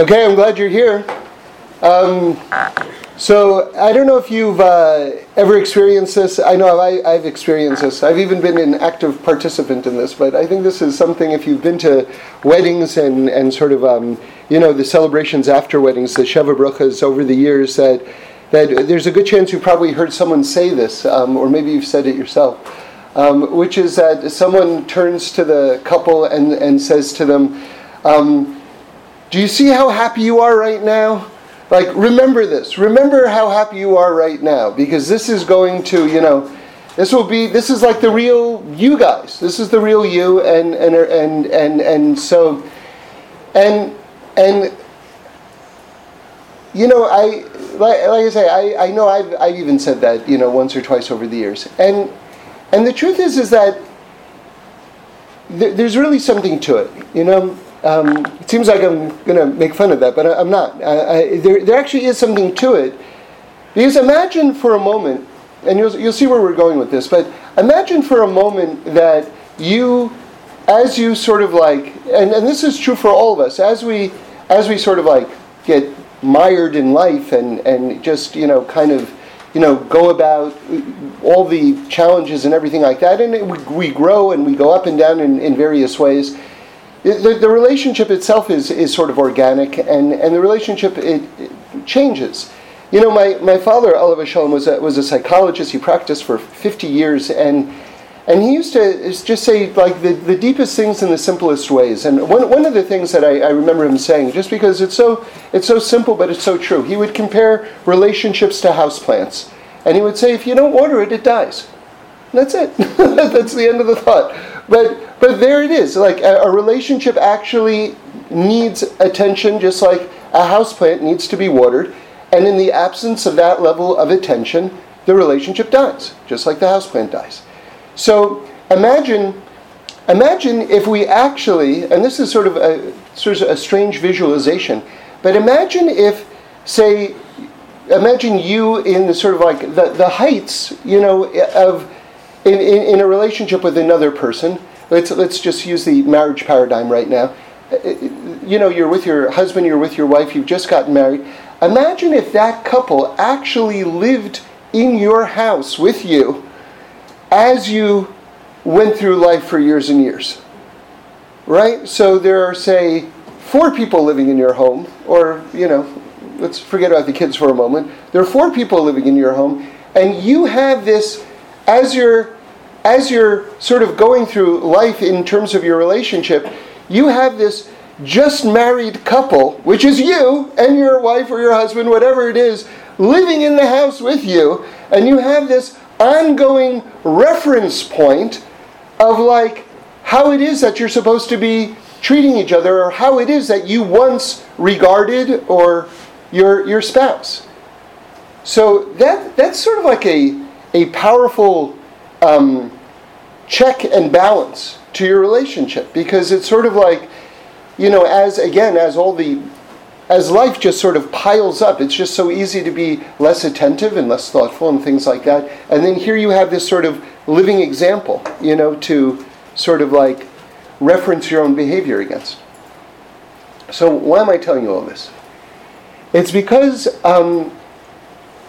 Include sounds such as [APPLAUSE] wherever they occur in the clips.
Okay, I'm glad you're here. Um, so I don't know if you've uh, ever experienced this. I know I, I've experienced this. I've even been an active participant in this. But I think this is something. If you've been to weddings and and sort of um, you know the celebrations after weddings, the sheva bruchas over the years, that that there's a good chance you probably heard someone say this, um, or maybe you've said it yourself. Um, which is that someone turns to the couple and, and says to them, um, do you see how happy you are right now? Like, remember this. Remember how happy you are right now because this is going to, you know, this will be, this is like the real you guys. This is the real you. And, and, and, and, and so, and, and, you know, I, like, like I say, I, I know I've, I've even said that, you know, once or twice over the years. And, and the truth is, is that th- there's really something to it, you know um, it seems like I'm going to make fun of that, but I, am not. I, I, there, there actually is something to it. Because imagine for a moment, and you'll, you'll see where we're going with this, but imagine for a moment that you, as you sort of like, and, and this is true for all of us, as we, as we sort of like get mired in life and, and just, you know, kind of, you know, go about all the challenges and everything like that, and we, we grow and we go up and down in, in various ways the, the relationship itself is, is sort of organic, and, and the relationship it, it changes. You know, my, my father, Oliver Shalom, was a, was a psychologist. He practiced for 50 years, and, and he used to just say, like, the, the deepest things in the simplest ways. And one, one of the things that I, I remember him saying, just because it's so, it's so simple, but it's so true, he would compare relationships to houseplants. And he would say, if you don't water it, it dies. That's it. [LAUGHS] That's the end of the thought. But but there it is. Like a, a relationship actually needs attention, just like a houseplant needs to be watered. And in the absence of that level of attention, the relationship dies, just like the houseplant dies. So imagine imagine if we actually, and this is sort of a sort of a strange visualization, but imagine if, say, imagine you in the sort of like the, the heights, you know, of in, in, in a relationship with another person, let's, let's just use the marriage paradigm right now. You know, you're with your husband, you're with your wife, you've just gotten married. Imagine if that couple actually lived in your house with you as you went through life for years and years. Right? So there are, say, four people living in your home, or, you know, let's forget about the kids for a moment. There are four people living in your home, and you have this as you're as you're sort of going through life in terms of your relationship, you have this just married couple, which is you and your wife or your husband, whatever it is, living in the house with you, and you have this ongoing reference point of like how it is that you're supposed to be treating each other or how it is that you once regarded or your your spouse. So that that's sort of like a a powerful um, check and balance to your relationship because it's sort of like, you know, as again, as all the as life just sort of piles up, it's just so easy to be less attentive and less thoughtful and things like that. And then here you have this sort of living example, you know, to sort of like reference your own behavior against. So, why am I telling you all this? It's because um,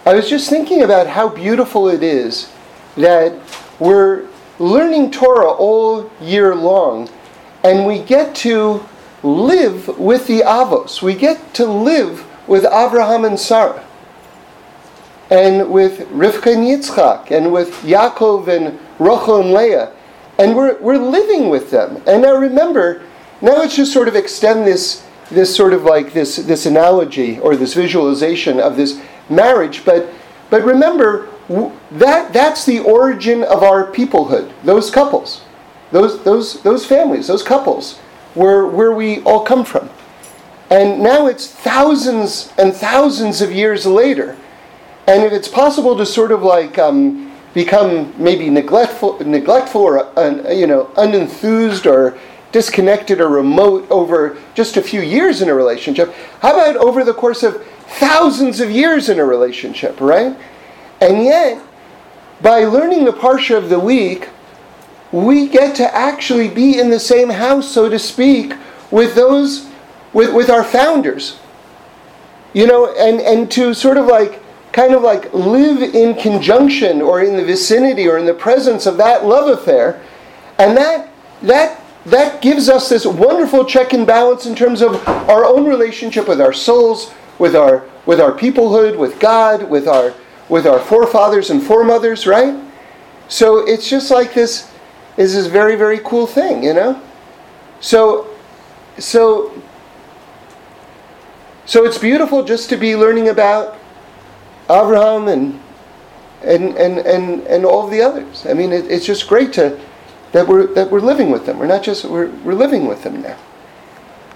I was just thinking about how beautiful it is that we're learning Torah all year long, and we get to live with the Avos. We get to live with Abraham and Sarah, and with Rivka and Yitzchak, and with Yaakov and Rachel and Leah, and we're, we're living with them. And now remember, now let's just sort of extend this, this sort of like this, this analogy or this visualization of this marriage, but, but remember, that, that's the origin of our peoplehood, those couples, those, those, those families, those couples, where, where we all come from. And now it's thousands and thousands of years later. And if it's possible to sort of like um, become maybe neglectful, neglectful or uh, you know unenthused or disconnected or remote over just a few years in a relationship, how about over the course of thousands of years in a relationship, right? And yet, by learning the Parsha of the week, we get to actually be in the same house, so to speak, with those with, with our founders. You know, and, and to sort of like kind of like live in conjunction or in the vicinity or in the presence of that love affair. And that that that gives us this wonderful check and balance in terms of our own relationship with our souls, with our with our peoplehood, with God, with our with our forefathers and foremothers, right? So it's just like this is this very, very cool thing, you know? So so so it's beautiful just to be learning about Abraham and and and and, and all of the others. I mean, it, it's just great to that we're that we're living with them. We're not just we're we're living with them now,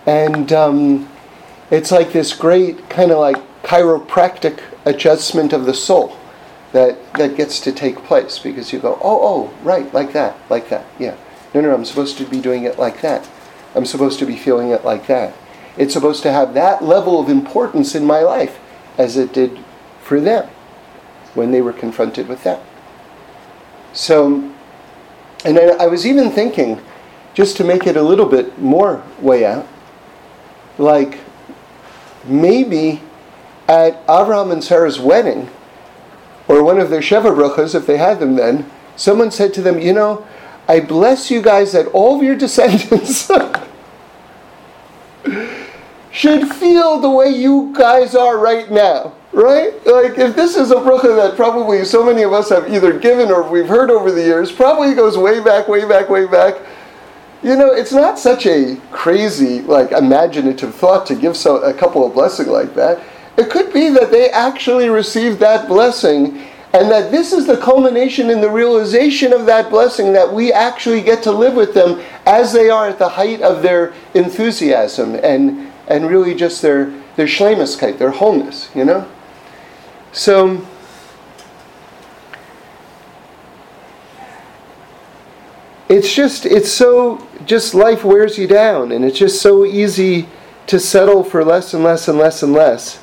and um, it's like this great kind of like chiropractic adjustment of the soul that that gets to take place because you go, oh oh right, like that, like that, yeah. No no, I'm supposed to be doing it like that. I'm supposed to be feeling it like that. It's supposed to have that level of importance in my life as it did for them when they were confronted with that. So, and I was even thinking, just to make it a little bit more way out, like maybe at Abraham and Sarah's wedding, or one of their Sheva brachas, if they had them then, someone said to them, You know, I bless you guys that all of your descendants [LAUGHS] should feel the way you guys are right now. Right? Like, if this is a bracha that probably so many of us have either given or we've heard over the years, probably goes way back, way back, way back. You know, it's not such a crazy, like, imaginative thought to give so, a couple of blessing like that. It could be that they actually received that blessing and that this is the culmination in the realization of that blessing that we actually get to live with them as they are at the height of their enthusiasm and, and really just their, their shlemuskite, their wholeness, you know? So, it's just, it's so, just life wears you down, and it's just so easy to settle for less and less and less and less.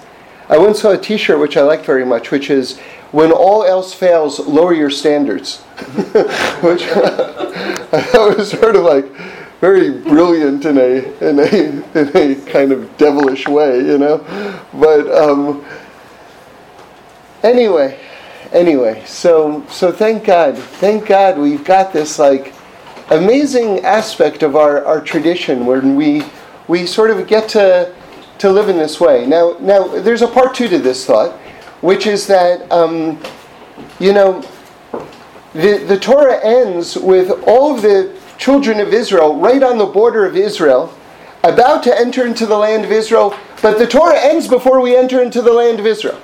I once saw a t shirt which I liked very much, which is, when all else fails, lower your standards. [LAUGHS] which [LAUGHS] I was sort of like very brilliant in a, in a, in a kind of devilish way, you know? But, um, Anyway, anyway, so so thank God, thank God we've got this like amazing aspect of our, our tradition when we we sort of get to to live in this way. Now now there's a part two to this thought, which is that um, you know the the Torah ends with all of the children of Israel right on the border of Israel, about to enter into the land of Israel, but the Torah ends before we enter into the land of Israel.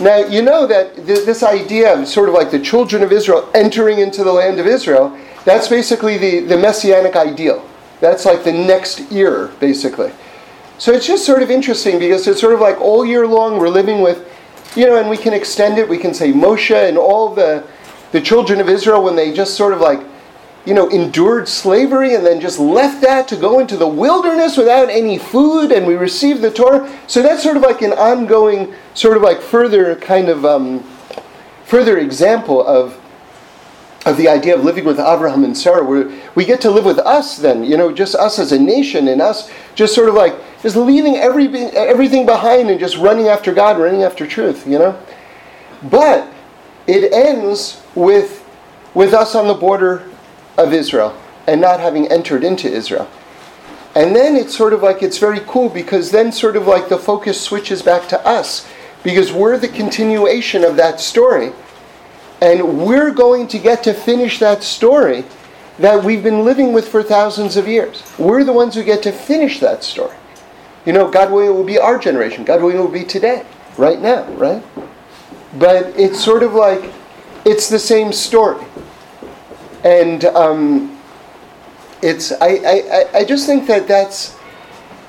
Now, you know that th- this idea of sort of like the children of Israel entering into the land of Israel, that's basically the, the messianic ideal. That's like the next year, basically. So it's just sort of interesting because it's sort of like all year long we're living with, you know, and we can extend it. We can say Moshe and all the, the children of Israel when they just sort of like you know, endured slavery and then just left that to go into the wilderness without any food, and we received the Torah. So that's sort of like an ongoing, sort of like further kind of um, further example of of the idea of living with Abraham and Sarah. Where we get to live with us then, you know, just us as a nation and us just sort of like just leaving everything everything behind and just running after God, running after truth, you know. But it ends with with us on the border of Israel and not having entered into Israel. And then it's sort of like it's very cool because then sort of like the focus switches back to us because we're the continuation of that story. And we're going to get to finish that story that we've been living with for thousands of years. We're the ones who get to finish that story. You know, God willing, it will be our generation. God willing, it will be today, right now, right? But it's sort of like it's the same story and um, it's I, I, I just think that that's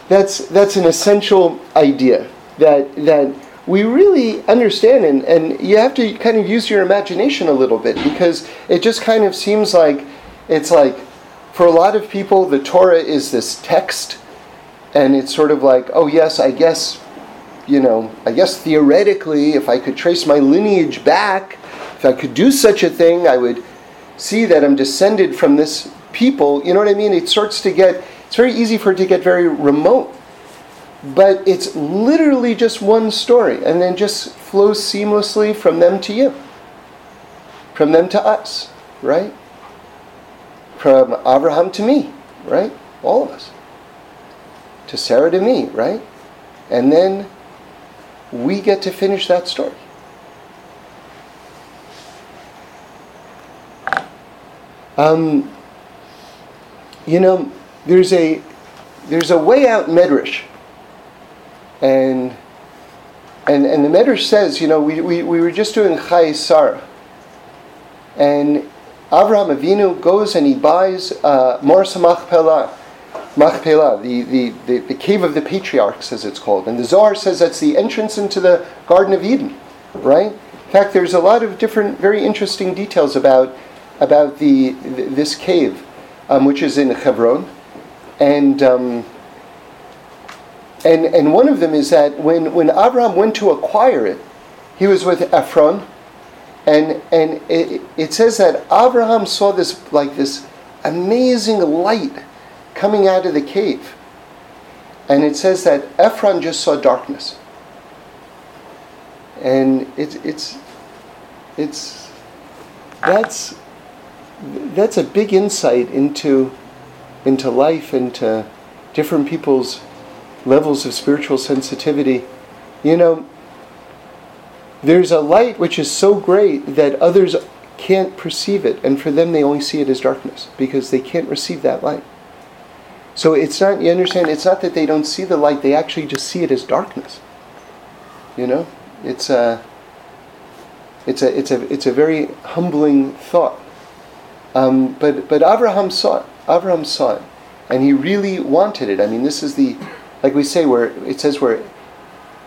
that's that's an essential idea that that we really understand and, and you have to kind of use your imagination a little bit because it just kind of seems like it's like for a lot of people the Torah is this text and it's sort of like oh yes I guess you know I guess theoretically if I could trace my lineage back if I could do such a thing I would see that I'm descended from this people, you know what I mean? It starts to get, it's very easy for it to get very remote. But it's literally just one story and then just flows seamlessly from them to you, from them to us, right? From Abraham to me, right? All of us. To Sarah to me, right? And then we get to finish that story. Um, you know, there's a there's a way out medrash, and and and the medrash says, you know, we, we, we were just doing Chayei Sarah, and Avraham Avinu goes and he buys uh, Morsa Machpelah, Machpelah, the, the, the, the cave of the patriarchs, as it's called, and the Zohar says that's the entrance into the Garden of Eden, right? In fact, there's a lot of different, very interesting details about about the, this cave, um, which is in Hebron, and um, and and one of them is that when when Abraham went to acquire it, he was with Ephron, and and it, it says that Abraham saw this like this amazing light coming out of the cave, and it says that Ephron just saw darkness, and it's it's it's that's that's a big insight into into life, into different people's levels of spiritual sensitivity. You know, there's a light which is so great that others can't perceive it, and for them they only see it as darkness because they can't receive that light. So it's not, you understand, it's not that they don't see the light, they actually just see it as darkness. You know? It's a, it's a, it's a, it's a very humbling thought. Um, but but Abraham saw it. Abraham saw it, and he really wanted it. I mean, this is the, like we say, where it says where,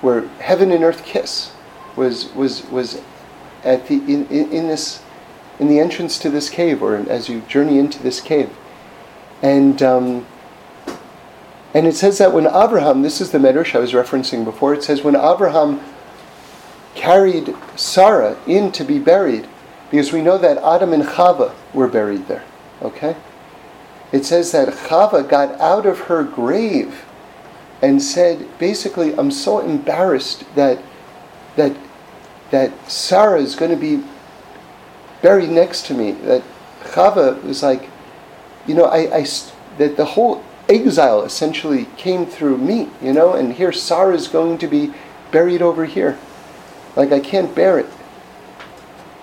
where heaven and earth kiss, was was was, at the in, in, in this, in the entrance to this cave, or as you journey into this cave, and. Um, and it says that when Abraham, this is the Medrash I was referencing before, it says when Abraham carried Sarah in to be buried, because we know that Adam and Chava were buried there. Okay? It says that Chava got out of her grave and said, basically, I'm so embarrassed that that that Sarah is going to be buried next to me. That Chava was like, you know, I, I that the whole exile essentially came through me, you know, and here Sarah is going to be buried over here. Like I can't bear it.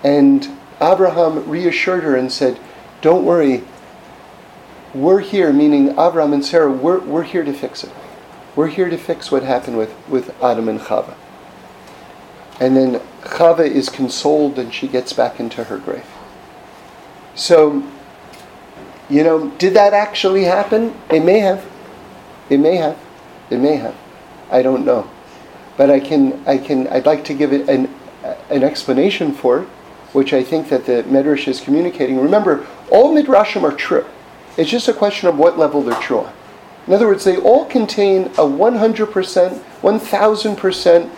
And Abraham reassured her and said, Don't worry, we're here, meaning Abraham and Sarah, we're, we're here to fix it. We're here to fix what happened with, with Adam and Chava. And then Chava is consoled and she gets back into her grave. So, you know, did that actually happen? It may have. It may have. It may have. I don't know. But I can, I can, I'd like to give it an, an explanation for it which I think that the Medrash is communicating. Remember, all Midrashim are true. It's just a question of what level they're true on. In other words, they all contain a 100%, 1000%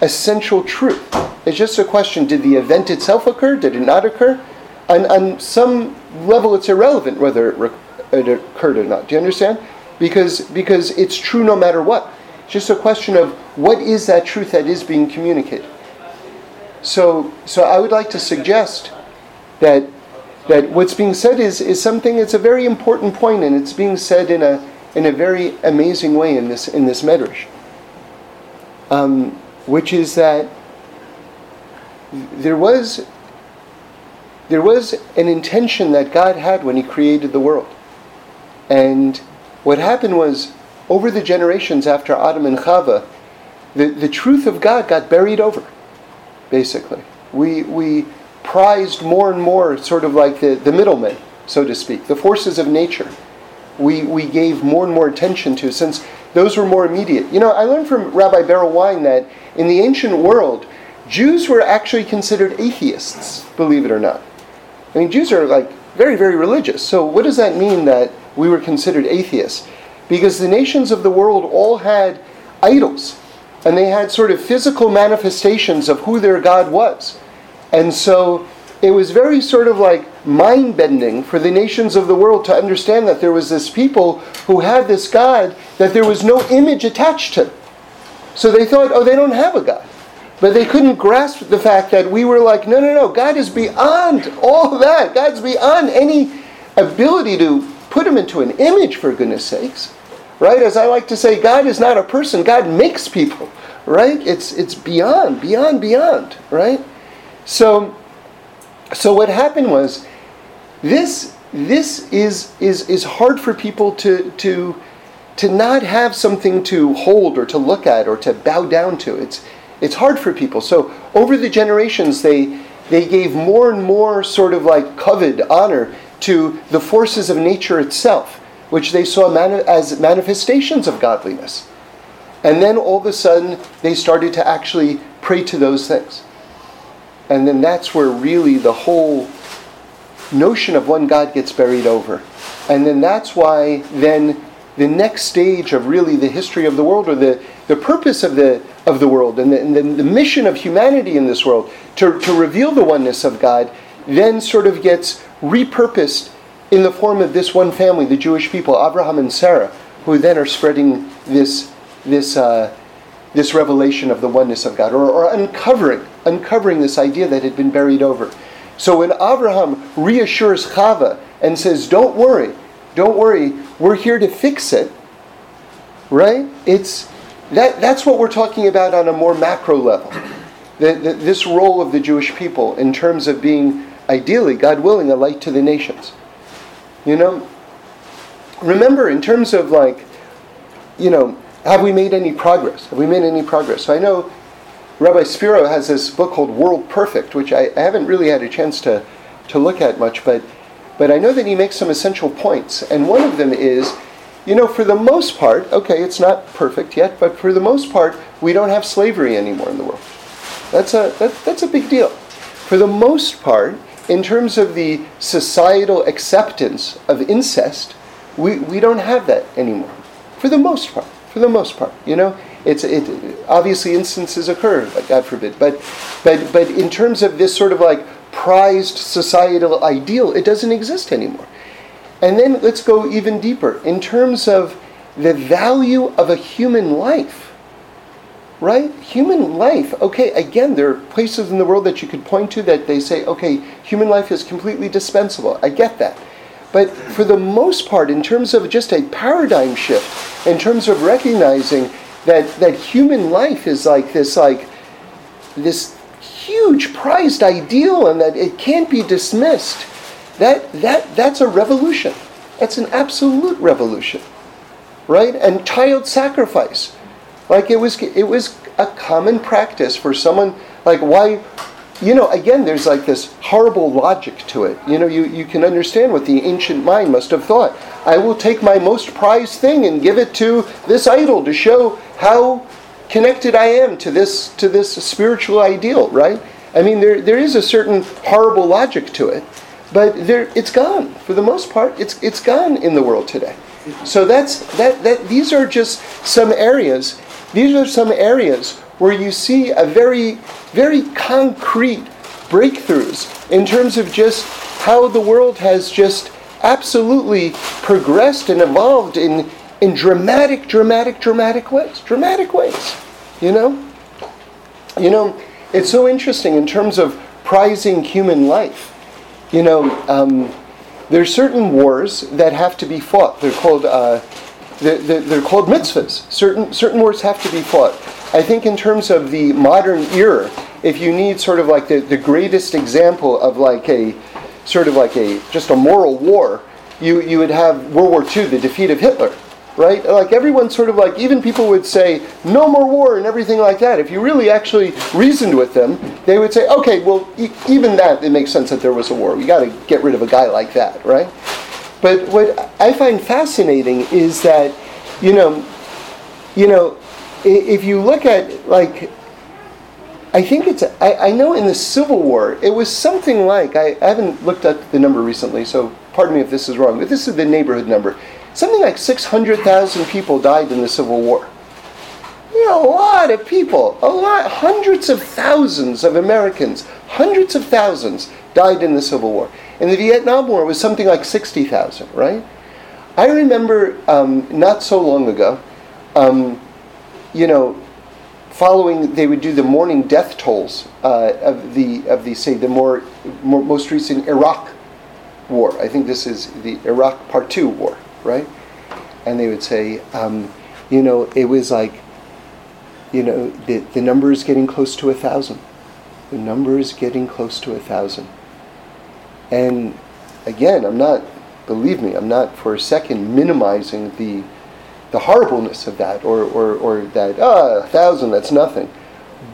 essential truth. It's just a question did the event itself occur? Did it not occur? And on some level, it's irrelevant whether it, it occurred or not. Do you understand? Because, because it's true no matter what. It's just a question of what is that truth that is being communicated. So, so I would like to suggest that that what's being said is, is something it's a very important point and it's being said in a in a very amazing way in this in this medrash. Um, which is that there was there was an intention that God had when He created the world. And what happened was over the generations after Adam and Chava, the, the truth of God got buried over basically. We, we prized more and more sort of like the, the middlemen, so to speak, the forces of nature. We, we gave more and more attention to since those were more immediate. You know, I learned from Rabbi Berel Wein that in the ancient world, Jews were actually considered atheists, believe it or not. I mean, Jews are like very, very religious. So, what does that mean that we were considered atheists? Because the nations of the world all had idols and they had sort of physical manifestations of who their God was. And so it was very sort of like mind bending for the nations of the world to understand that there was this people who had this God that there was no image attached to. So they thought, oh, they don't have a God. But they couldn't grasp the fact that we were like, no, no, no, God is beyond all that. God's beyond any ability to put him into an image, for goodness sakes. Right? As I like to say, God is not a person, God makes people. Right? It's, it's beyond, beyond, beyond. Right? So, so what happened was this, this is, is, is hard for people to, to, to not have something to hold or to look at or to bow down to. It's, it's hard for people. So over the generations, they, they gave more and more sort of like coveted honor to the forces of nature itself, which they saw mani- as manifestations of godliness. And then all of a sudden, they started to actually pray to those things. And then that's where really the whole notion of one God gets buried over. And then that's why then the next stage of really the history of the world or the, the purpose of the, of the world and, the, and the, the mission of humanity in this world to, to reveal the oneness of God then sort of gets repurposed in the form of this one family, the Jewish people, Abraham and Sarah, who then are spreading this, this, uh, this revelation of the oneness of God, or, or uncovering, uncovering this idea that had been buried over. So when Abraham reassures Chava and says, Don't worry, don't worry, we're here to fix it, right? It's that, that's what we're talking about on a more macro level. The, the, this role of the Jewish people in terms of being, ideally, God willing, a light to the nations. You know, remember, in terms of like, you know, have we made any progress? Have we made any progress? So I know Rabbi Spiro has this book called World Perfect, which I, I haven't really had a chance to, to look at much, but, but I know that he makes some essential points. And one of them is you know, for the most part, okay, it's not perfect yet, but for the most part, we don't have slavery anymore in the world. That's a, that, that's a big deal. For the most part, in terms of the societal acceptance of incest, we, we don't have that anymore. For the most part. For the most part. You know, it's it obviously instances occur, God forbid. But but but in terms of this sort of like prized societal ideal, it doesn't exist anymore. And then let's go even deeper in terms of the value of a human life. Right? Human life. Okay, again, there are places in the world that you could point to that they say, okay, human life is completely dispensable. I get that. But for the most part, in terms of just a paradigm shift, in terms of recognizing that, that human life is like this, like this huge prized ideal and that it can't be dismissed that, that, that's a revolution. That's an absolute revolution. Right? And child sacrifice. Like it was it was a common practice for someone like why you know, again, there's like this horrible logic to it. You know, you, you can understand what the ancient mind must have thought. I will take my most prized thing and give it to this idol to show how connected I am to this to this spiritual ideal, right? I mean, there, there is a certain horrible logic to it. But there, it's gone for the most part. It's it's gone in the world today. So that's that that these are just some areas. These are some areas where you see a very very concrete breakthroughs in terms of just how the world has just absolutely progressed and evolved in in dramatic, dramatic, dramatic ways. Dramatic ways. You know? You know, it's so interesting in terms of prizing human life you know, um, there's certain wars that have to be fought. They're called uh, they're, they're, called mitzvahs. Certain certain wars have to be fought. I think in terms of the modern era, if you need sort of like the, the greatest example of like a sort of like a just a moral war, you you would have World War II, the defeat of Hitler right? Like everyone sort of like, even people would say, no more war and everything like that. If you really actually reasoned with them, they would say, okay, well, e- even that, it makes sense that there was a war. We got to get rid of a guy like that, right? But what I find fascinating is that, you know, you know, if you look at like I think it's, I, I, know in the Civil War, it was something like, I, haven't looked at the number recently, so pardon me if this is wrong, but this is the neighborhood number something like 600,000 people died in the Civil War. You know, a lot of people, a lot, hundreds of thousands of Americans, hundreds of thousands died in the Civil War. And the Vietnam War, was something like 60,000, right? I remember um, not so long ago, um, you know, following they would do the morning death tolls uh, of the of the say the more, more most recent Iraq war. I think this is the Iraq Part Two war, right? And they would say, um, you know, it was like, you know, the the number is getting close to a thousand. The number is getting close to a thousand. And again, I'm not. Believe me, I'm not for a second minimizing the the horribleness of that, or, or, or that, ah, a thousand, that's nothing.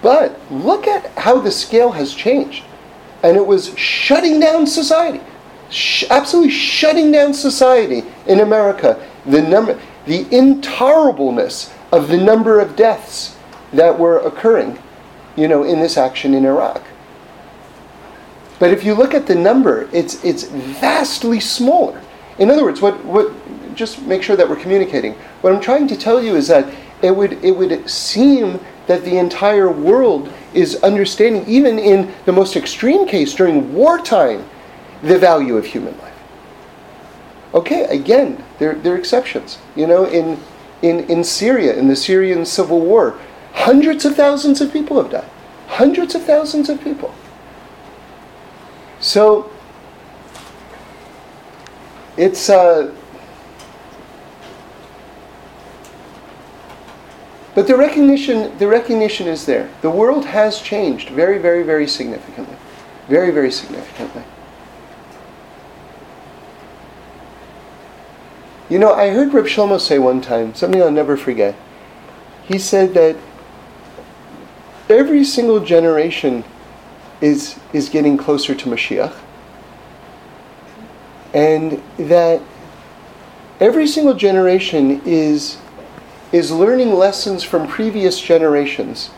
But look at how the scale has changed. And it was shutting down society, Sh- absolutely shutting down society in America. The number, the intolerableness of the number of deaths that were occurring, you know, in this action in Iraq. But if you look at the number, it's it's vastly smaller. In other words, what, what just make sure that we're communicating. What I'm trying to tell you is that it would, it would seem that the entire world is understanding, even in the most extreme case during wartime, the value of human life. Okay, again, there, there are exceptions. You know, in, in, in Syria, in the Syrian civil war, hundreds of thousands of people have died. Hundreds of thousands of people. So, it's, uh, But the recognition, the recognition is there. The world has changed very, very, very significantly. Very, very significantly. You know, I heard Reb Shlomo say one time, something I'll never forget. He said that every single generation is, is getting closer to Mashiach. And that every single generation is is learning lessons from previous generations.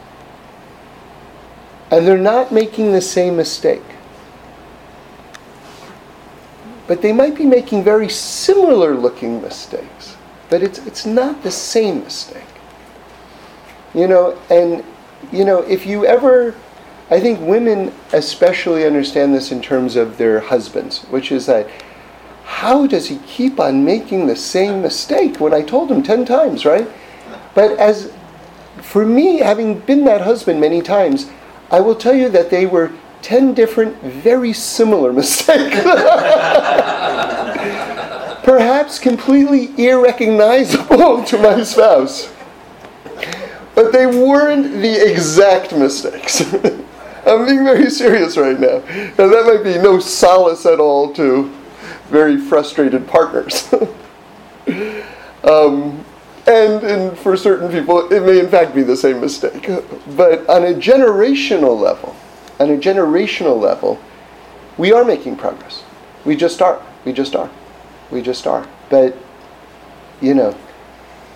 And they're not making the same mistake. But they might be making very similar looking mistakes. But it's, it's not the same mistake. You know, and, you know, if you ever, I think women especially understand this in terms of their husbands, which is that how does he keep on making the same mistake when I told him 10 times, right? But as for me, having been that husband many times, I will tell you that they were 10 different, very similar [LAUGHS] mistakes. Perhaps completely irrecognizable [LAUGHS] to my spouse. But they weren't the exact mistakes. [LAUGHS] I'm being very serious right now. Now, that might be no solace at all to very frustrated partners. um, and, for certain people, it may in fact be the same mistake. But on a generational level, on a generational level, we are making progress. We just are. We just are. We just are. But, you know,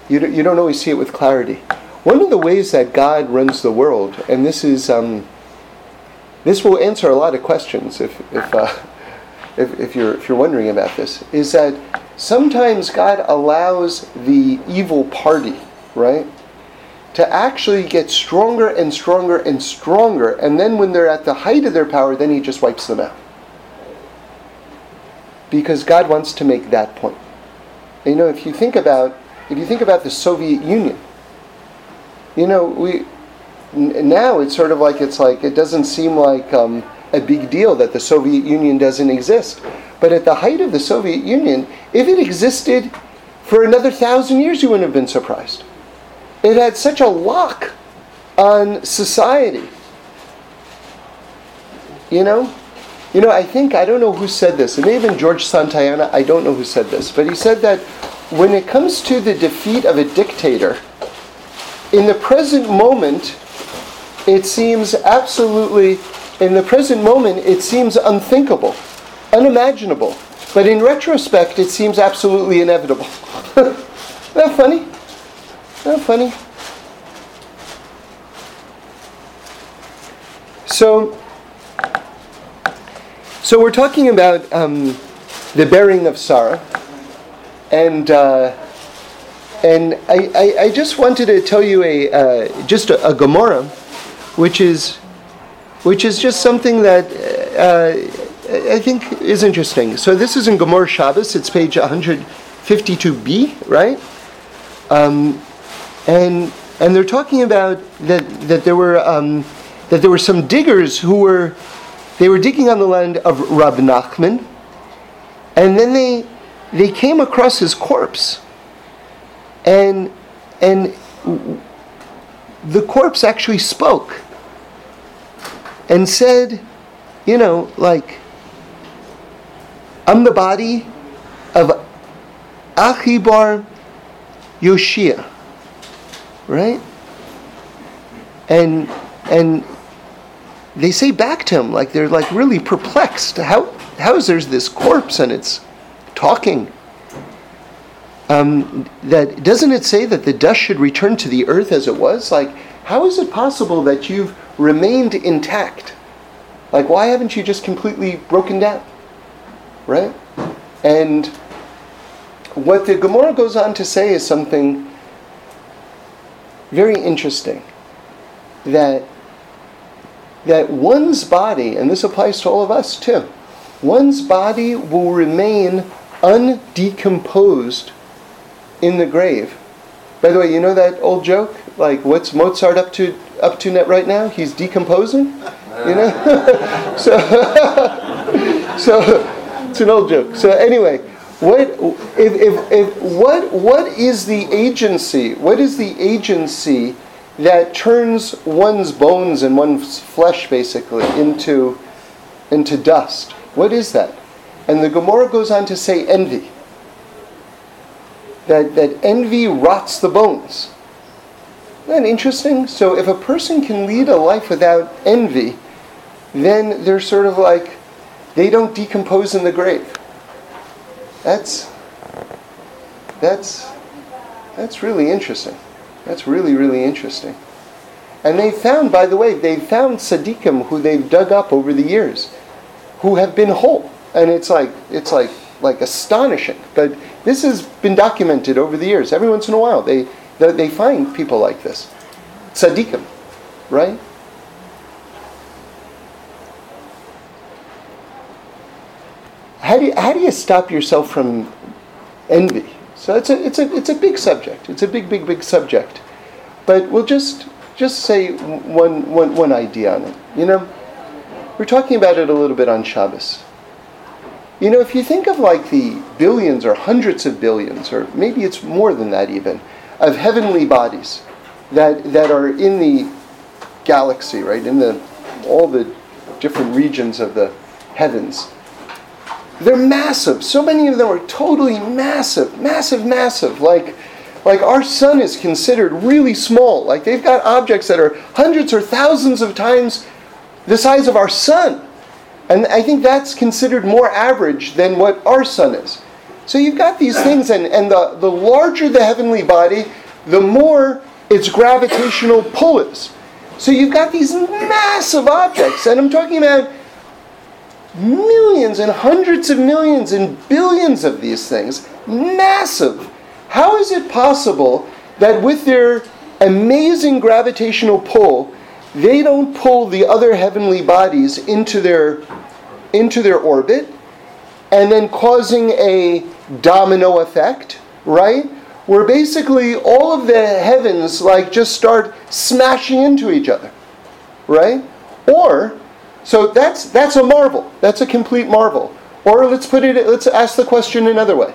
you, you don't always see it with clarity. One of the ways that God runs the world, and this is, um, this will answer a lot of questions if, if, uh, if, if, you're, if you're wondering about this, is that sometimes God allows the evil party, right, to actually get stronger and stronger and stronger, and then when they're at the height of their power, then He just wipes them out. Because God wants to make that point. You know, if you think about if you think about the Soviet Union, you know, we now it's sort of like it's like it doesn't seem like um, a big deal that the Soviet Union doesn't exist. But at the height of the Soviet Union, if it existed for another thousand years, you wouldn't have been surprised. It had such a lock on society. You know? You know, I think, I don't know who said this. Have been George Santayana. I don't know who said this. But he said that when it comes to the defeat of a dictator, in the present moment, it seems absolutely, in the present moment, it seems unthinkable unimaginable. But in retrospect, it seems absolutely inevitable. [LAUGHS] Isn't that funny? Isn't that funny? So, so we're talking about um, the bearing of Sarah, and uh, and I, I, I, just wanted to tell you a uh, just a, a Gemara, which is which is just something that uh, I think is interesting. So this is in Gemara Shabbos. It's page 152b, right? Um, and and they're talking about that that there were um, that there were some diggers who were they were digging on the land of Rab Nachman, and then they they came across his corpse, and and the corpse actually spoke and said, you know, like, I'm the body of Achibar Yoshia, right? And and they say back to him like they're like really perplexed. How how is there's this corpse and it's talking? Um, that doesn't it say that the dust should return to the earth as it was? Like, how is it possible that you've remained intact? Like, why haven't you just completely broken down? Right? And what the Gemara goes on to say is something very interesting. That that one's body, and this applies to all of us too, one's body will remain undecomposed in the grave. By the way, you know that old joke? Like, what's Mozart up to up to net right now? He's decomposing. You know. [LAUGHS] so, [LAUGHS] so it's an old joke. So anyway, what if, if, if what what is the agency? What is the agency that turns one's bones and one's flesh basically into into dust? What is that? And the Gemara goes on to say envy that, that envy rots the bones. Isn't that interesting? So if a person can lead a life without envy, then they're sort of like, they don't decompose in the grave. That's, that's, that's really interesting. That's really, really interesting. And they found, by the way, they found tzaddikim who they've dug up over the years, who have been whole. And it's like, it's like, like astonishing. But this has been documented over the years. Every once in a while, they, they, they find people like this. Tzaddikim, right? How do, you, how do you stop yourself from envy? So it's a, it's, a, it's a big subject. It's a big, big, big subject. But we'll just, just say one, one, one idea on it. You know, we're talking about it a little bit on Shabbos. You know, if you think of like the billions or hundreds of billions, or maybe it's more than that even, of heavenly bodies that, that are in the galaxy, right? In the all the different regions of the heavens. They're massive. So many of them are totally massive, massive, massive. Like, like our sun is considered really small. Like they've got objects that are hundreds or thousands of times the size of our sun. And I think that's considered more average than what our sun is. So you've got these [COUGHS] things, and, and the, the larger the heavenly body, the more its gravitational pull is. So you've got these massive objects, and I'm talking about millions and hundreds of millions and billions of these things. Massive. How is it possible that with their amazing gravitational pull, they don't pull the other heavenly bodies into their into their orbit and then causing a domino effect, right? Where basically all of the heavens like just start smashing into each other, right? Or so that's that's a marvel. That's a complete marvel. Or let's put it let's ask the question another way.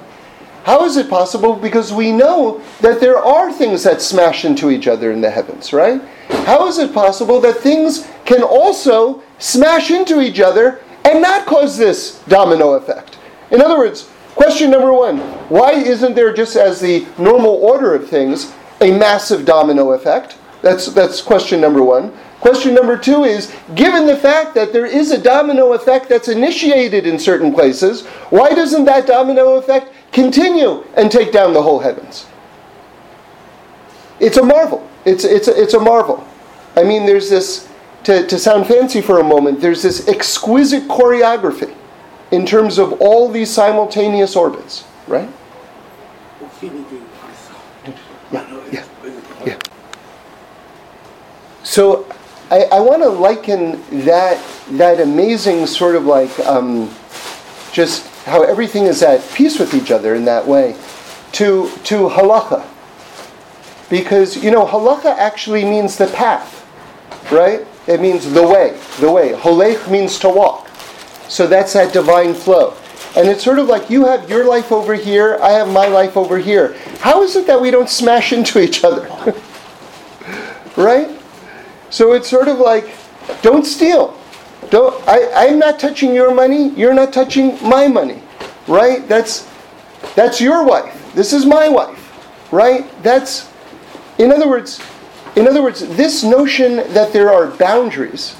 How is it possible? Because we know that there are things that smash into each other in the heavens, right? How is it possible that things can also smash into each other and not cause this domino effect? In other words, question number one why isn't there, just as the normal order of things, a massive domino effect? That's, that's question number one. Question number two is given the fact that there is a domino effect that's initiated in certain places, why doesn't that domino effect continue and take down the whole heavens? It's a marvel. It's, it's, a, it's a marvel. I mean, there's this to, to sound fancy for a moment, there's this exquisite choreography in terms of all these simultaneous orbits, right? Yeah, yeah, yeah. So I, I want to liken that that amazing sort of like um, just how everything is at peace with each other in that way to to halacha. Because you know halacha actually means the path right? It means the way the way. Holech means to walk. So that's that divine flow. And it's sort of like you have your life over here i have my life over here. How is it that we don't smash into each other? [LAUGHS] Right so it's sort of like don't steal don't I, i'm not touching your money you're not touching my money right that's that's your wife this is my wife right that's in other words, in other words, this notion that there are boundaries,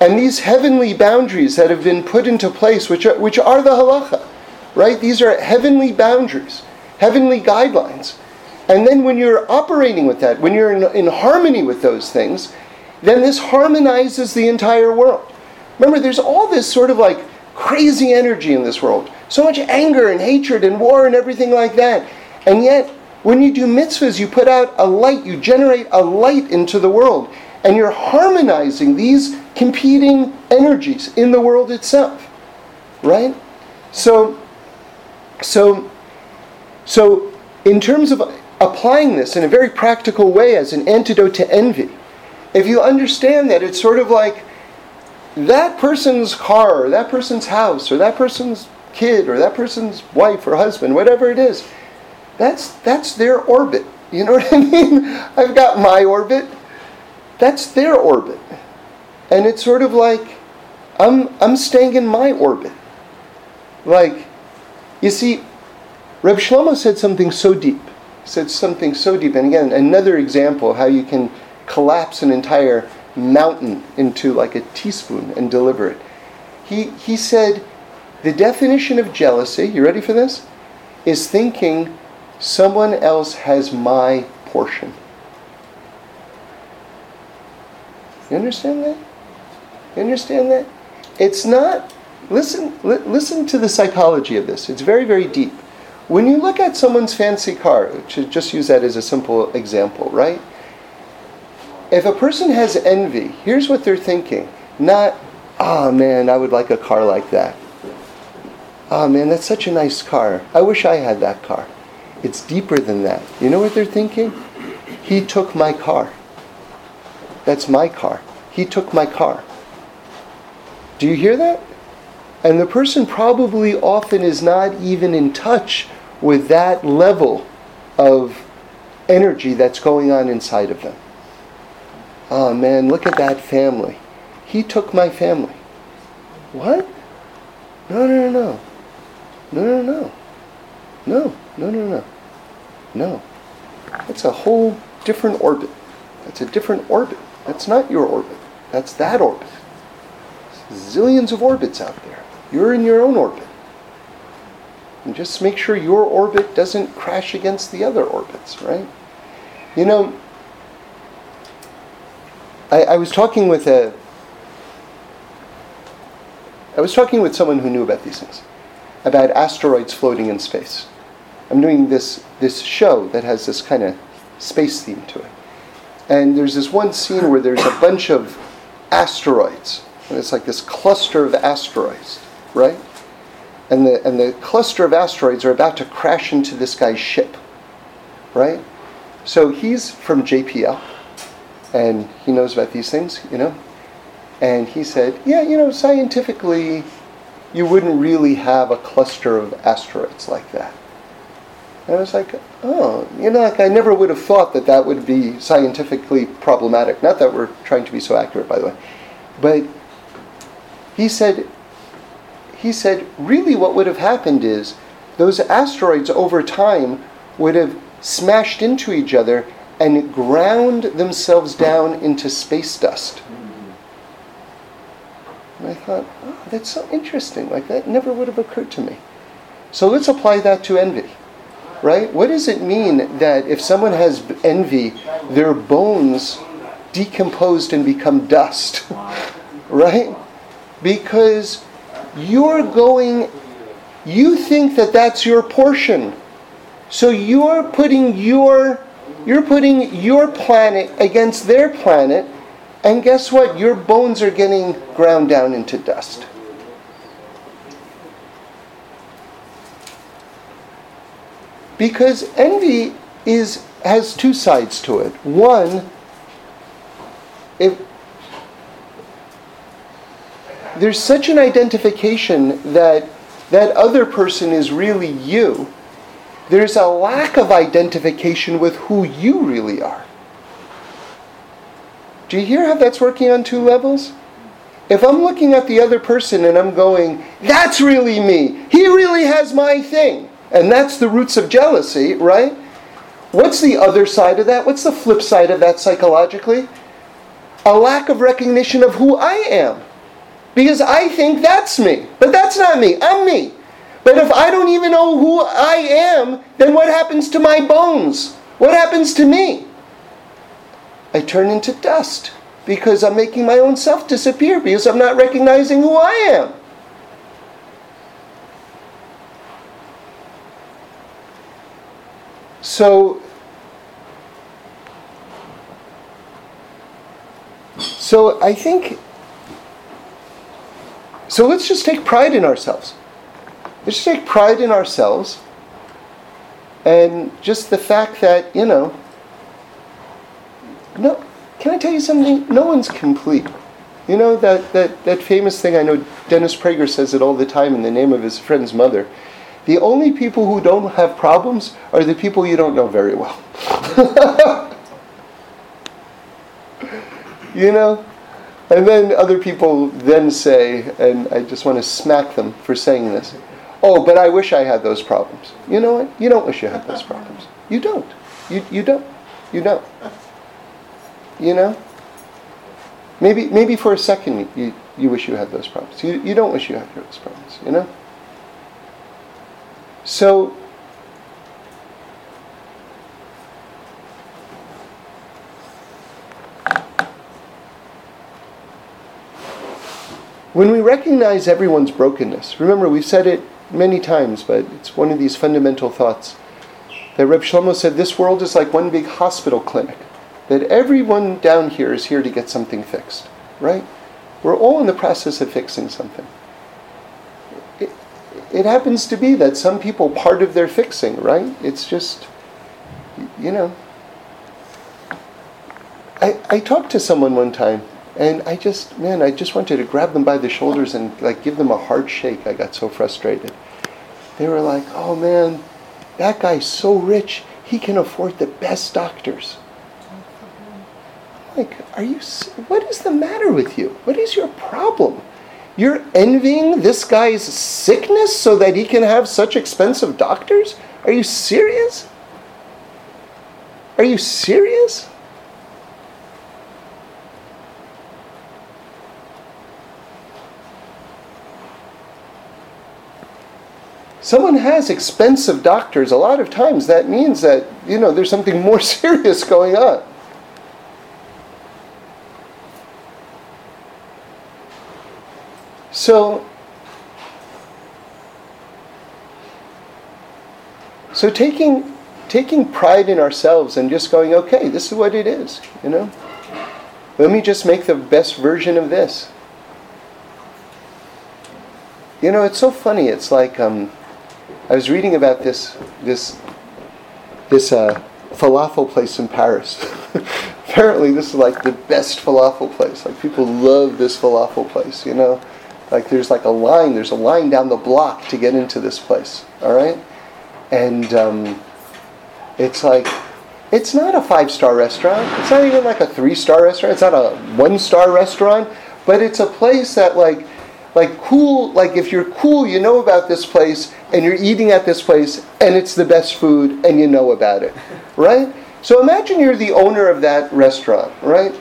and these heavenly boundaries that have been put into place, which are, which are the halacha, right? These are heavenly boundaries, heavenly guidelines. And then when you're operating with that, when you're in, in harmony with those things, then this harmonizes the entire world. Remember, there's all this sort of like crazy energy in this world. So much anger and hatred and war and everything like that. And yet, when you do mitzvahs, you put out a light, you generate a light into the world, and you're harmonizing these competing energies in the world itself. Right? So, so, so in terms of applying this in a very practical way as an antidote to envy, if you understand that it's sort of like that person's car, or that person's house, or that person's kid, or that person's wife or husband, whatever it is, that's, that's their orbit. You know [LAUGHS] what I mean? I've got my orbit. That's their orbit. And it's sort of like I'm, I'm staying in my orbit. Like, you see, Reb Shlomo said something so deep. He said something so deep. And again, another example of how you can collapse an entire mountain into like a teaspoon and deliver it. He, he said, the definition of jealousy, you ready for this? Is thinking Someone else has my portion. You understand that? You understand that? It's not. Listen, li- listen to the psychology of this. It's very, very deep. When you look at someone's fancy car, to just use that as a simple example, right? If a person has envy, here's what they're thinking. Not, oh man, I would like a car like that. Oh man, that's such a nice car. I wish I had that car. It's deeper than that. You know what they're thinking? He took my car. That's my car. He took my car. Do you hear that? And the person probably often is not even in touch with that level of energy that's going on inside of them. Oh man, look at that family. He took my family. What? No, no, no, no. No, no, no. No, no, no, no. No. That's a whole different orbit. That's a different orbit. That's not your orbit. That's that orbit. Zillions of orbits out there. You're in your own orbit. And just make sure your orbit doesn't crash against the other orbits, right? You know, I, I was talking with a I was talking with someone who knew about these things, about asteroids floating in space. I'm doing this this show that has this kind of space theme to it. And there's this one scene where there's a bunch of asteroids. And it's like this cluster of asteroids, right? And the and the cluster of asteroids are about to crash into this guy's ship. Right? So he's from JPL and he knows about these things, you know. And he said, Yeah, you know, scientifically you wouldn't really have a cluster of asteroids like that. And I was like, oh, you know, like I never would have thought that that would be scientifically problematic. Not that we're trying to be so accurate, by the way. But he said, he said, really what would have happened is those asteroids over time would have smashed into each other and ground themselves down into space dust. And I thought, oh, that's so interesting. Like that never would have occurred to me. So let's apply that to envy right? What does it mean that if someone has envy, their bones decomposed and become dust, [LAUGHS] right? Because you're going, you think that that's your portion. So you're putting your, you're putting your planet against their planet, And guess what? Your bones are getting ground down into dust. Because envy is has two sides to it. One, if there's such an identification that that other person is really you, there's a lack of identification with who you really are. Do you hear how that's working on two levels? If I'm looking at the other person and I'm going, that's really me, he really has my thing, and that's the roots of jealousy, right? What's the other side of that? What's the flip side of that psychologically? A lack of recognition of who I am. Because I think that's me. But that's not me. I'm me. But if I don't even know who I am, then what happens to my bones? What happens to me? I turn into dust because I'm making my own self disappear because I'm not recognizing who I am. So, so I think, so let's just take pride in ourselves. Let's just take pride in ourselves and just the fact that, you know, no, can I tell you something? No one's complete. You know that, that, that famous thing, I know Dennis Prager says it all the time in the name of his friend's mother. The only people who don't have problems are the people you don't know very well. [LAUGHS] you know? And then other people then say, and I just want to smack them for saying this, oh, but I wish I had those problems. You know what? You don't wish you had those problems. You don't. You, you don't. You don't. You know? Maybe, maybe for a second you, you wish you had those problems. You, you don't wish you had those problems, you know? So, when we recognize everyone's brokenness, remember we've said it many times, but it's one of these fundamental thoughts that Reb Shlomo said this world is like one big hospital clinic, that everyone down here is here to get something fixed, right? We're all in the process of fixing something it happens to be that some people part of their fixing, right? It's just, you know. I, I talked to someone one time and I just, man, I just wanted to grab them by the shoulders and like give them a hard shake. I got so frustrated. They were like, oh man, that guy's so rich, he can afford the best doctors. I'm like, are you, what is the matter with you? What is your problem? You're envying this guy's sickness so that he can have such expensive doctors? Are you serious? Are you serious? Someone has expensive doctors, a lot of times that means that, you know, there's something more [LAUGHS] serious going on. So, so taking taking pride in ourselves and just going, okay, this is what it is, you know. Let me just make the best version of this. You know, it's so funny. It's like um, I was reading about this this this uh, falafel place in Paris. [LAUGHS] Apparently, this is like the best falafel place. Like people love this falafel place, you know. Like there's like a line, there's a line down the block to get into this place. All right, and um, it's like it's not a five star restaurant. It's not even like a three star restaurant. It's not a one star restaurant, but it's a place that like like cool like if you're cool you know about this place and you're eating at this place and it's the best food and you know about it right so imagine you're the owner of that restaurant right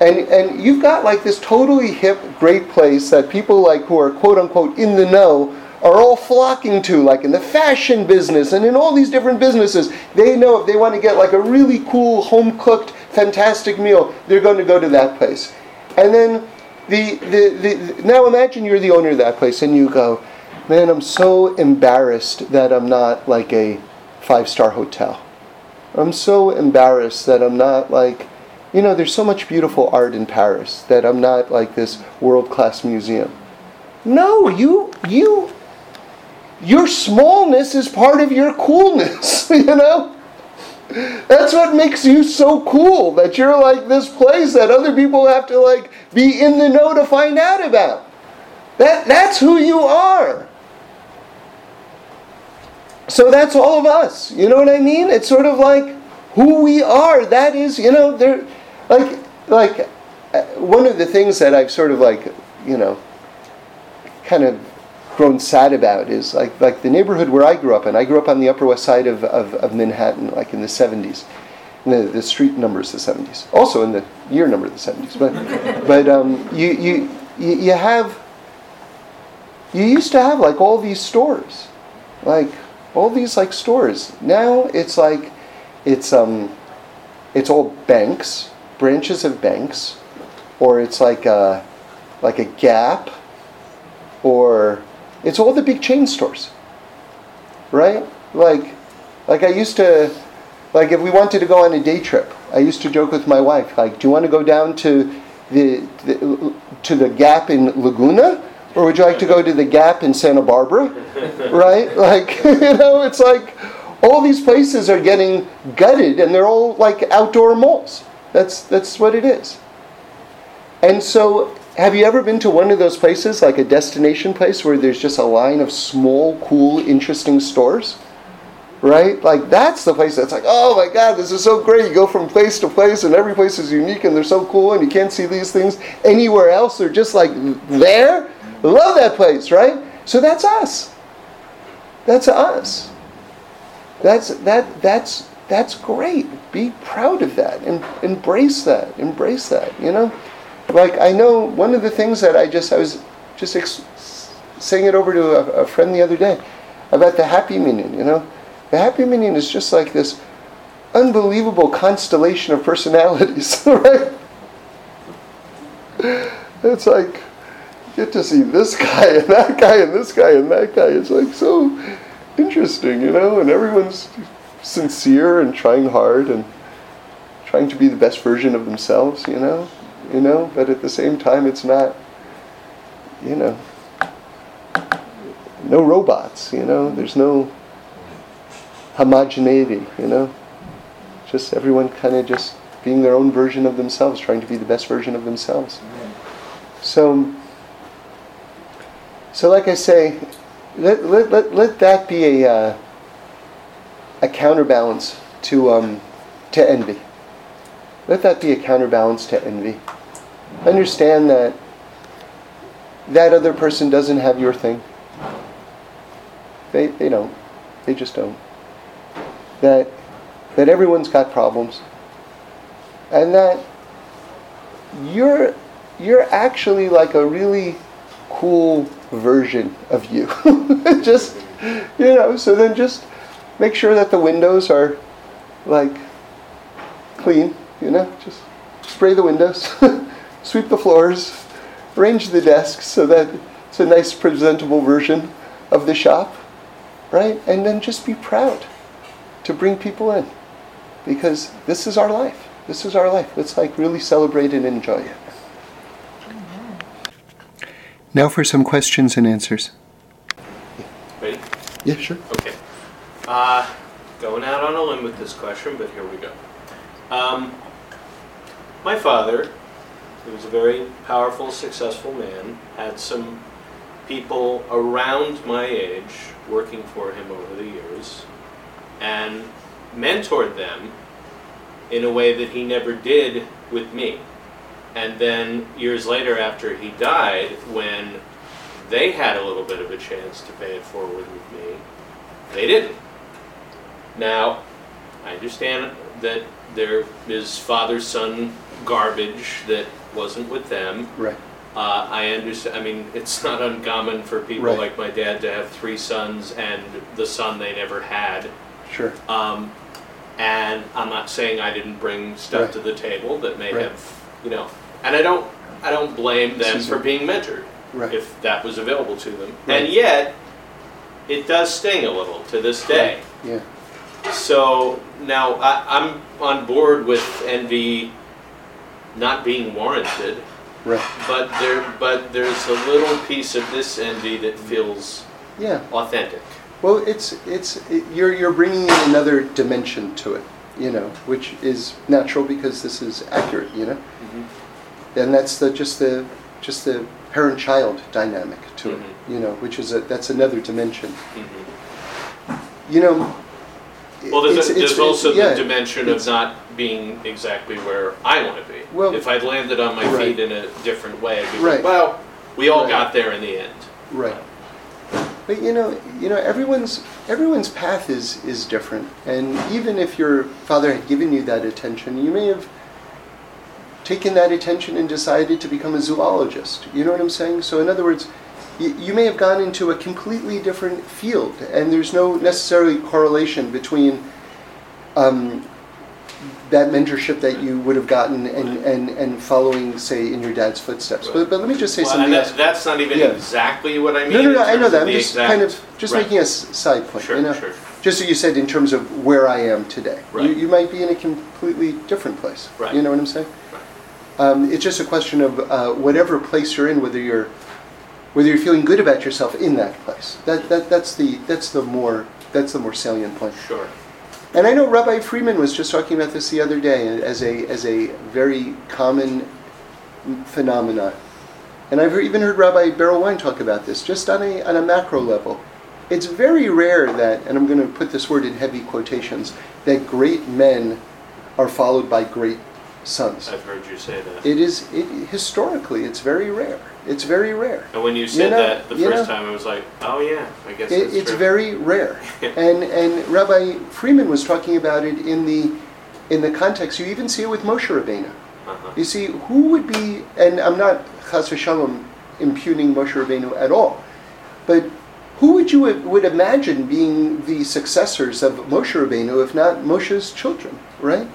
and and you've got like this totally hip, great place that people like who are quote unquote in the know are all flocking to, like in the fashion business and in all these different businesses. They know if they want to get like a really cool home cooked, fantastic meal, they're going to go to that place. And then the, the, the now imagine you're the owner of that place and you go, man, I'm so embarrassed that I'm not like a five star hotel. I'm so embarrassed that I'm not like you know, there's so much beautiful art in Paris that I'm not like this world class museum. No, you, you, your smallness is part of your coolness, [LAUGHS] you know? That's what makes you so cool, that you're like this place that other people have to like be in the know to find out about. That, that's who you are. So that's all of us. You know what I mean? It's sort of like who we are. That is, you know, there, like, like uh, one of the things that I've sort of like, you know, kind of grown sad about is like like the neighborhood where I grew up in. I grew up on the Upper West Side of, of, of Manhattan, like in the 70s. The, the street number is the 70s. Also in the year number of the 70s. But [LAUGHS] but um, you, you you have you used to have like all these stores, like all these like stores. Now it's like it's um it's all banks, branches of banks, or it's like a like a Gap, or it's all the big chain stores. Right? Like like I used to like if we wanted to go on a day trip, I used to joke with my wife, like, do you want to go down to the, the to the Gap in Laguna? Or would you like to go to the Gap in Santa Barbara? right? Like, [LAUGHS] you know, it's like all these places are getting gutted and they're all like outdoor malls. That's that's what it is. And so have you ever been to one of those places, like a destination place, where there's just a line of small, cool, interesting stores? Right? Like, that's the place that's like, oh my God, this is so great. You go from place to place, and every place is unique, and they're so cool, and you can't see these things anywhere else. They're just like there. Love that place, right? So that's us. That's us. That's that that's that's great. Be proud of that and embrace that. Embrace that, you know? like I know one of the things that I just I was just ex- saying it over to a, a, friend the other day about the happy minyan. You know, the happy minyan is just like this unbelievable constellation of personalities, [LAUGHS] right? It's like get to see this guy and that guy and this guy and that guy. It's like so interesting, you know, and everyone's sincere and trying hard and trying to be the best version of themselves, you know you know, but at the same time, it's not, you know, no robots, you know, there's no homogeneity, you know, just everyone kind of just being their own version of themselves, trying to be the best version of themselves. So, so like I say, let, let, let, let that be a, uh, a counterbalance to, um, to envy. Let that be a counterbalance to envy. Understand that that other person doesn't have your thing. They, they don't. They just don't. That, that everyone's got problems. And that you're, you're actually like a really cool version of you. [LAUGHS] just, you know, so then just make sure that the windows are like clean, you know, just spray the windows. [LAUGHS] sweep the floors, arrange the desks so that it's a nice, presentable version of the shop, right? And then just be proud to bring people in because this is our life. This is our life. Let's like really celebrate and enjoy it. Now for some questions and answers. Ready? Yeah, sure. Okay. Uh, going out on a limb with this question, but here we go. Um, my father who was a very powerful, successful man, had some people around my age working for him over the years, and mentored them in a way that he never did with me. And then years later, after he died, when they had a little bit of a chance to pay it forward with me, they didn't. Now, I understand that there is father son garbage that wasn't with them. Right. Uh, I understand. I mean, it's [LAUGHS] not uncommon for people Right. like my dad to have three sons and the son they never had. Sure. Um, and I'm not saying I didn't bring stuff Right. to the table that may Right. have, you know, and I don't, I don't blame them for being mentored Right. if that was available to them. Right. And yet, it does sting a little to this day. Yeah. So now I, I'm on board with envy not being warranted, Right. but there but there's a little piece of this envy that feels Yeah. authentic. Well, it's it's it, you're you're bringing in another dimension to it, you know, which is natural because this is accurate, you know, Mm-hmm. and that's the just the just the parent-child dynamic to it, Mhm. you know, which is a that's another dimension, hmm you know. Well, there's, it's- a, there's it's- also yeah, the dimension of not being exactly where I want to be. Well- if I'd landed on my Right. feet in a different way, I'd be Right. like, well, we all Right. got there in the end. Right. But you know, you know, everyone's everyone's path is is different, and even if your father had given you that attention, you may have taken that attention and decided to become a zoologist. You know what I'm saying? So, in other words, you, you may have gone into a completely different field, and there's no necessarily correlation between um, that mentorship that you would have gotten and, and, and following, say, in your dad's footsteps. But, but let me just say Well, something and else. that's not even Yeah. exactly what I mean. No, no, no. I know that. I'm just exact- kind of just right. making a side point. Sure, you know, sure. just so you said in terms of where I am today. You, Right. you might be in a completely different place. Right. You know what I'm saying? Right. Um, it's just a question of uh, whatever place you're in, whether you're whether you're feeling good about yourself in that place. That, that that's the that's the more that's the more salient point. Sure. And I know Rabbi Freeman was just talking about this the other day as a as a very common phenomenon. And I've even heard Rabbi Berel Wein talk about this, just on a on a macro level. It's very rare that, and I'm going to put this word in heavy quotations, that great men are followed by great sons. I've heard you say that. It is it, historically, it's very rare. It's very rare. and when you said know- that the first know- time, I was like, oh yeah, I guess It, it's true. very rare, [LAUGHS] and and Rabbi Freeman was talking about it in the in the context. You even see it with Moshe Rabbeinu. Uh-huh. You see, who would be, and I'm not chas v'shalom impugning Moshe Rabbeinu at all, but who would you would imagine being the successors of Moshe Rabbeinu if not Moshe's children, right?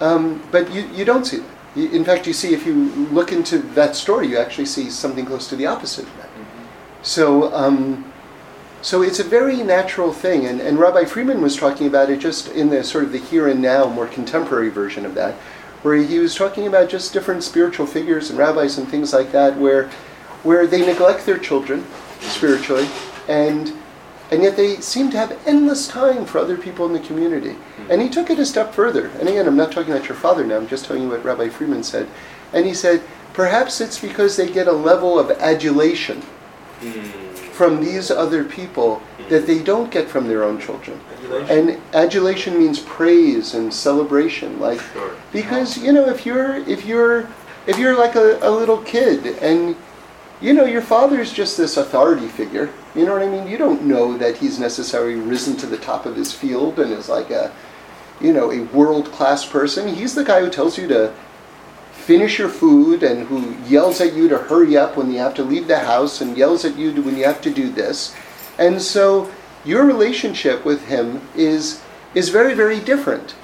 Um, but you, you don't see that. You, in fact, you see if you look into that story, you actually see something close to the opposite of that. So, um, so it's a very natural thing, and, and Rabbi Freeman was talking about it just in the sort of the here and now, more contemporary version of that, where he was talking about just different spiritual figures and rabbis and things like that, where where they neglect their children spiritually, and and yet they seem to have endless time for other people in the community. And he took it a step further. And again, I'm not talking about your father now. I'm just telling you what Rabbi Freeman said. And he said, perhaps it's because they get a level of adulation Mm. from these other people that they don't get from their own children. Adulation. And adulation means praise and celebration. Like Sure. because you know if you're if you're if you're like a, a little kid and you know your father's just this authority figure. You know what i mean? You don't know that he's necessarily risen to the top of his field and is like a you know a world class person. He's the guy who tells you to finish your food and who yells at you to hurry up when you have to leave the house and yells at you when you have to do this. And so your relationship with him is is very very different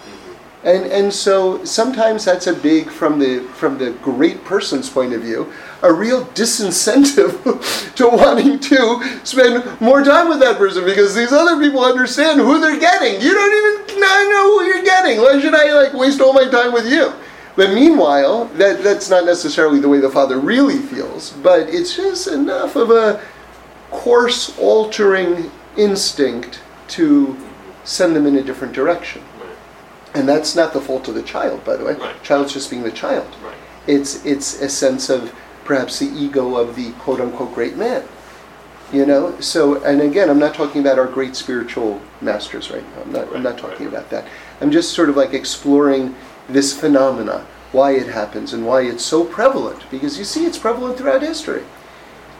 and and so sometimes that's a big from the from the great person's point of view a real disincentive [LAUGHS] to wanting to spend more time with that person because these other people understand who they're getting. You don't even know who you're getting. Why should i like waste all my time with you? But meanwhile that that's not necessarily the way the father really feels but it's just enough of a course altering instinct to send them in a different direction. And that's not the fault of the child, by the way. Right. Child's just being the child. Right. It's it's a sense of perhaps the ego of the quote unquote great man. You know. So and again, I'm not talking about our great spiritual masters right now. I'm not. I'm not talking right. about that. I'm just sort of like exploring this phenomena, why it happens, and why it's so prevalent. Because you see, it's prevalent throughout history.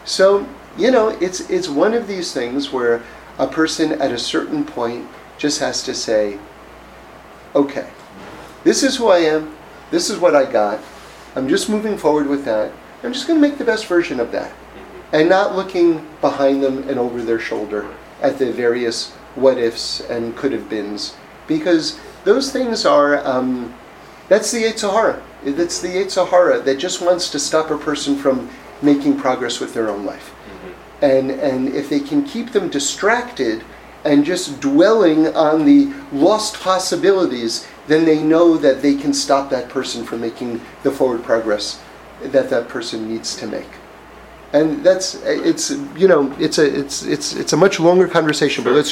So you know, it's it's one of these things where a person at a certain point just has to say, okay, this is who I am, this is what I got, I'm just moving forward with that, I'm just going to make the best version of that, and not looking behind them and over their shoulder at the various what ifs and could have beens, because those things are, um, that's the Yetzer Hara. That's the Yetzer that just wants to stop a person from making progress with their own life. And and if they can keep them distracted and just dwelling on the lost possibilities, then they know that they can stop that person from making the forward progress that that person needs to make. And that's it's you know it's a it's it's it's a much longer conversation, but Sure. let's